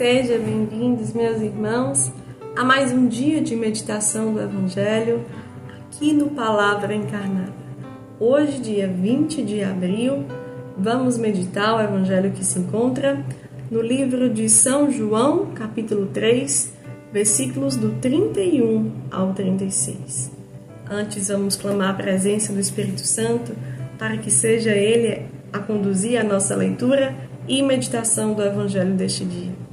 Sejam bem-vindos, meus irmãos, a mais um dia de meditação do Evangelho aqui no Palavra Encarnada. Hoje, dia 20 de abril, vamos meditar o Evangelho que se encontra no livro de São João, capítulo 3, versículos do 31 ao 36. Antes, vamos clamar a presença do Espírito Santo para que seja Ele a conduzir a nossa leitura e meditação do Evangelho deste dia.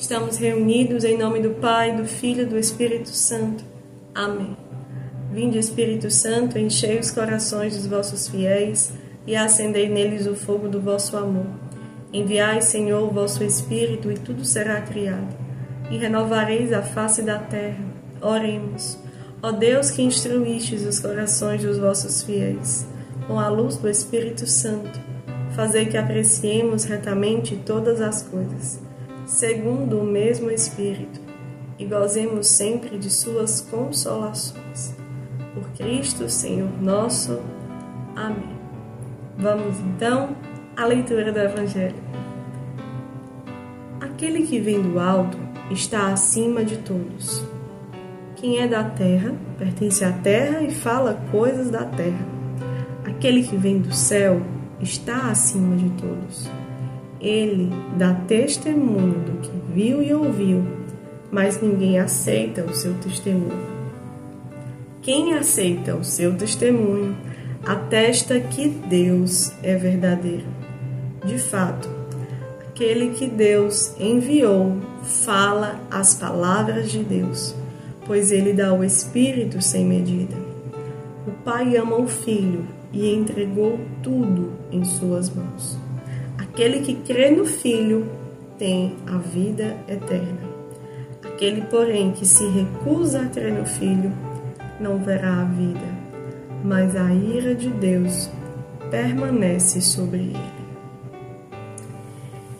Estamos reunidos em nome do Pai, do Filho e do Espírito Santo. Amém. Vinde, Espírito Santo, enchei os corações dos vossos fiéis e acendei neles o fogo do vosso amor. Enviai, Senhor, o vosso Espírito e tudo será criado, e renovareis a face da terra. Oremos. Ó Deus que instruístes os corações dos vossos fiéis, com a luz do Espírito Santo, fazei que apreciemos retamente todas as coisas segundo o mesmo Espírito, e gozemos sempre de Suas consolações. Por Cristo, Senhor nosso. Amém. Vamos então à leitura do Evangelho. Aquele que vem do alto está acima de todos. Quem é da terra pertence à terra e fala coisas da terra. Aquele que vem do céu está acima de todos ele dá testemunho do que viu e ouviu, mas ninguém aceita o seu testemunho. Quem aceita o seu testemunho atesta que Deus é verdadeiro. De fato, aquele que Deus enviou fala as palavras de Deus, pois ele dá o Espírito sem medida. O Pai ama o Filho e entregou tudo em suas mãos. Aquele que crê no Filho tem a vida eterna. Aquele, porém, que se recusa a crer no Filho não verá a vida, mas a ira de Deus permanece sobre ele.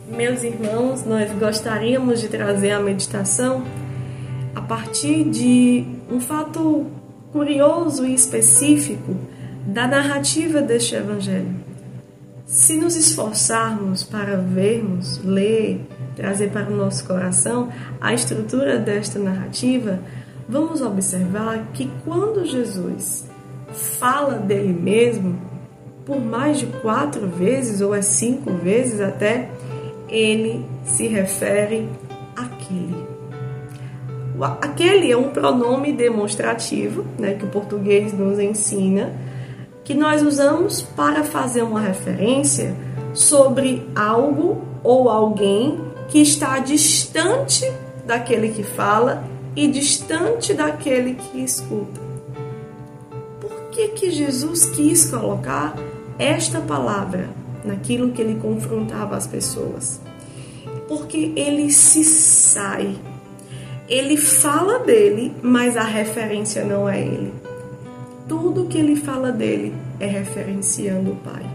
Meus irmãos, nós gostaríamos de trazer a meditação a partir de um fato curioso e específico da narrativa deste evangelho. Se nos esforçarmos para vermos, ler, trazer para o nosso coração a estrutura desta narrativa, vamos observar que quando Jesus fala dele mesmo, por mais de quatro vezes, ou é cinco vezes até, ele se refere àquele. Aquele é um pronome demonstrativo, né, que o português nos ensina, que nós usamos para fazer uma referência sobre algo ou alguém que está distante daquele que fala e distante daquele que escuta. Por que, que Jesus quis colocar esta palavra naquilo que ele confrontava as pessoas? Porque ele se sai. Ele fala dele, mas a referência não é ele tudo que ele fala dele é referenciando o Pai.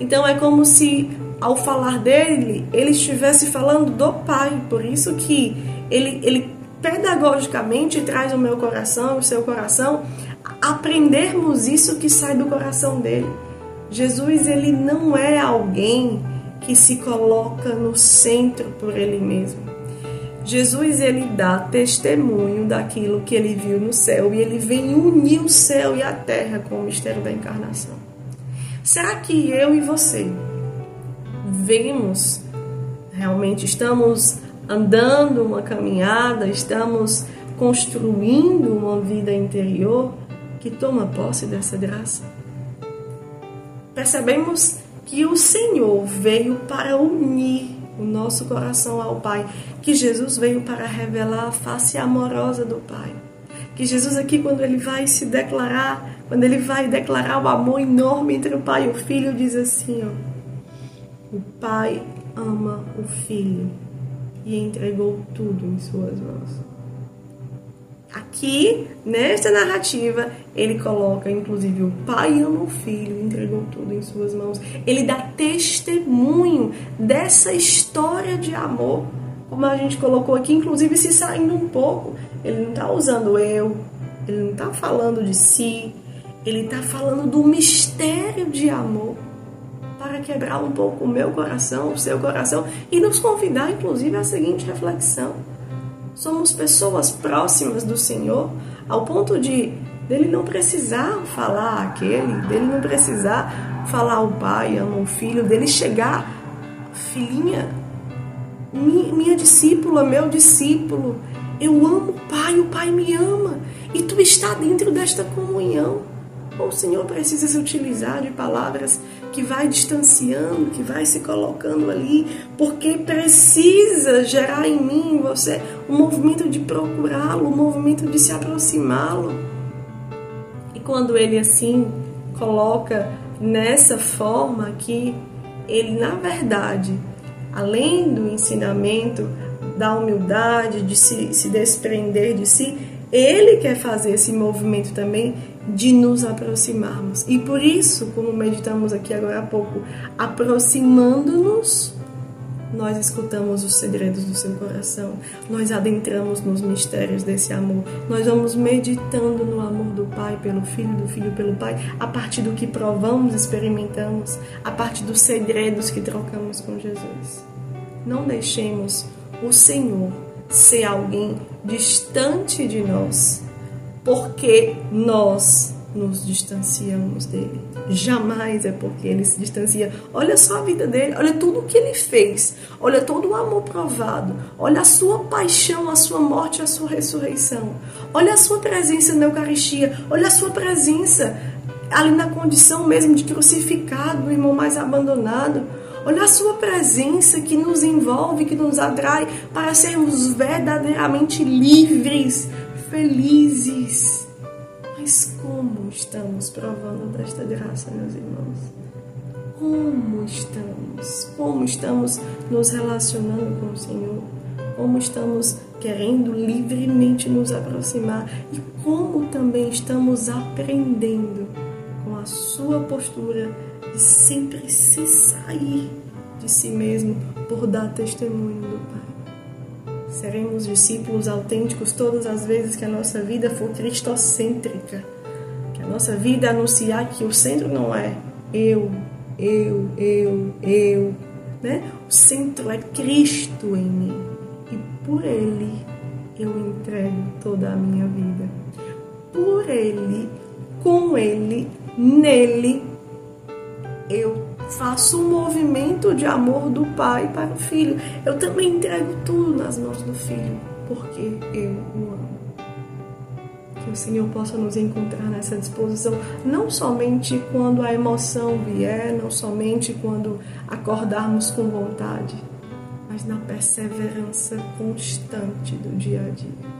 Então é como se ao falar dele, ele estivesse falando do Pai. Por isso que ele, ele pedagogicamente traz o meu coração, o seu coração, aprendermos isso que sai do coração dele. Jesus, ele não é alguém que se coloca no centro por ele mesmo. Jesus ele dá testemunho daquilo que ele viu no céu e ele vem unir o céu e a terra com o mistério da encarnação. Será que eu e você vemos realmente estamos andando uma caminhada, estamos construindo uma vida interior que toma posse dessa graça? Percebemos que o Senhor veio para unir o nosso coração ao Pai, que Jesus veio para revelar a face amorosa do Pai. Que Jesus aqui quando ele vai se declarar, quando ele vai declarar o amor enorme entre o Pai e o Filho, diz assim, ó: O Pai ama o Filho e entregou tudo em suas mãos. Aqui, nesta narrativa, ele coloca, inclusive, o pai ama o filho, entregou tudo em suas mãos. Ele dá testemunho dessa história de amor, como a gente colocou aqui, inclusive se saindo um pouco. Ele não está usando eu, ele não está falando de si, ele está falando do mistério de amor. para quebrar um pouco o meu coração, o seu coração e nos convidar, inclusive, à seguinte reflexão: somos pessoas próximas do Senhor ao ponto de dele não precisar falar aquele, dele não precisar falar o pai, ama o filho, dele chegar, filhinha, minha, discípula, meu discípulo, eu amo o pai, o pai me ama e tu está dentro desta comunhão. O Senhor precisa se utilizar de palavras que vai distanciando, que vai se colocando ali, porque precisa gerar em mim, você, um movimento de procurá-lo, um movimento de se aproximá-lo. E quando ele assim coloca nessa forma que ele, na verdade, além do ensinamento da humildade, de se, se desprender de si, ele quer fazer esse movimento também de nos aproximarmos. E por isso, como meditamos aqui agora há pouco, aproximando-nos, nós escutamos os segredos do seu coração, nós adentramos nos mistérios desse amor, nós vamos meditando no amor do Pai pelo Filho, do Filho pelo Pai, a partir do que provamos, experimentamos, a partir dos segredos que trocamos com Jesus. Não deixemos o Senhor ser alguém distante de nós, porque nós nos distanciamos dele. Jamais é porque ele se distancia. Olha só a vida dele, olha tudo o que ele fez, olha todo o amor provado, olha a sua paixão, a sua morte, a sua ressurreição. Olha a sua presença na Eucaristia, olha a sua presença ali na condição mesmo de crucificado, o irmão mais abandonado. Olha a sua presença que nos envolve, que nos atrai para sermos verdadeiramente livres, felizes. Mas como estamos provando desta graça, meus irmãos? Como estamos? Como estamos nos relacionando com o Senhor? Como estamos querendo livremente nos aproximar? E como também estamos aprendendo com a sua postura de sempre se sair de si mesmo por dar testemunho do Pai. Seremos discípulos autênticos todas as vezes que a nossa vida for cristocêntrica, que a nossa vida anunciar que o centro não é eu, eu, eu, eu, né? O centro é Cristo em mim e por Ele eu entrego toda a minha vida. Por Ele, com Ele, nele eu faço um movimento de amor do pai para o filho. Eu também entrego tudo nas mãos do filho, porque eu o amo. Que o Senhor possa nos encontrar nessa disposição, não somente quando a emoção vier, não somente quando acordarmos com vontade, mas na perseverança constante do dia a dia.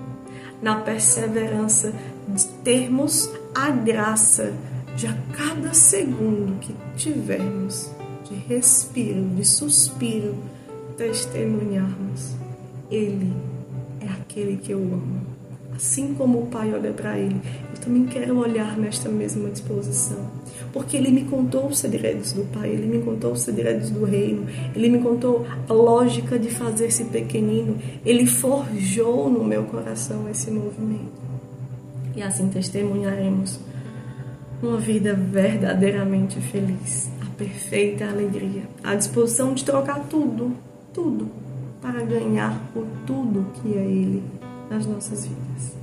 Na perseverança de termos a graça de a cada segundo que tivermos de respiro, de suspiro, testemunharmos: Ele é aquele que eu amo. Assim como o Pai olha para ele, eu também quero olhar nesta mesma disposição. Porque ele me contou os segredos do Pai, ele me contou os segredos do reino, ele me contou a lógica de fazer-se pequenino, ele forjou no meu coração esse movimento. E assim testemunharemos uma vida verdadeiramente feliz, a perfeita alegria, a disposição de trocar tudo, tudo, para ganhar por tudo que é Ele nas nossas vidas.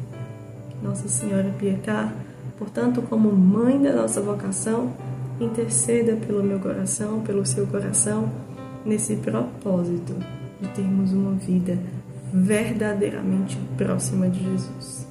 Nossa Senhora Pietá, portanto, como mãe da nossa vocação, interceda pelo meu coração, pelo seu coração, nesse propósito de termos uma vida verdadeiramente próxima de Jesus.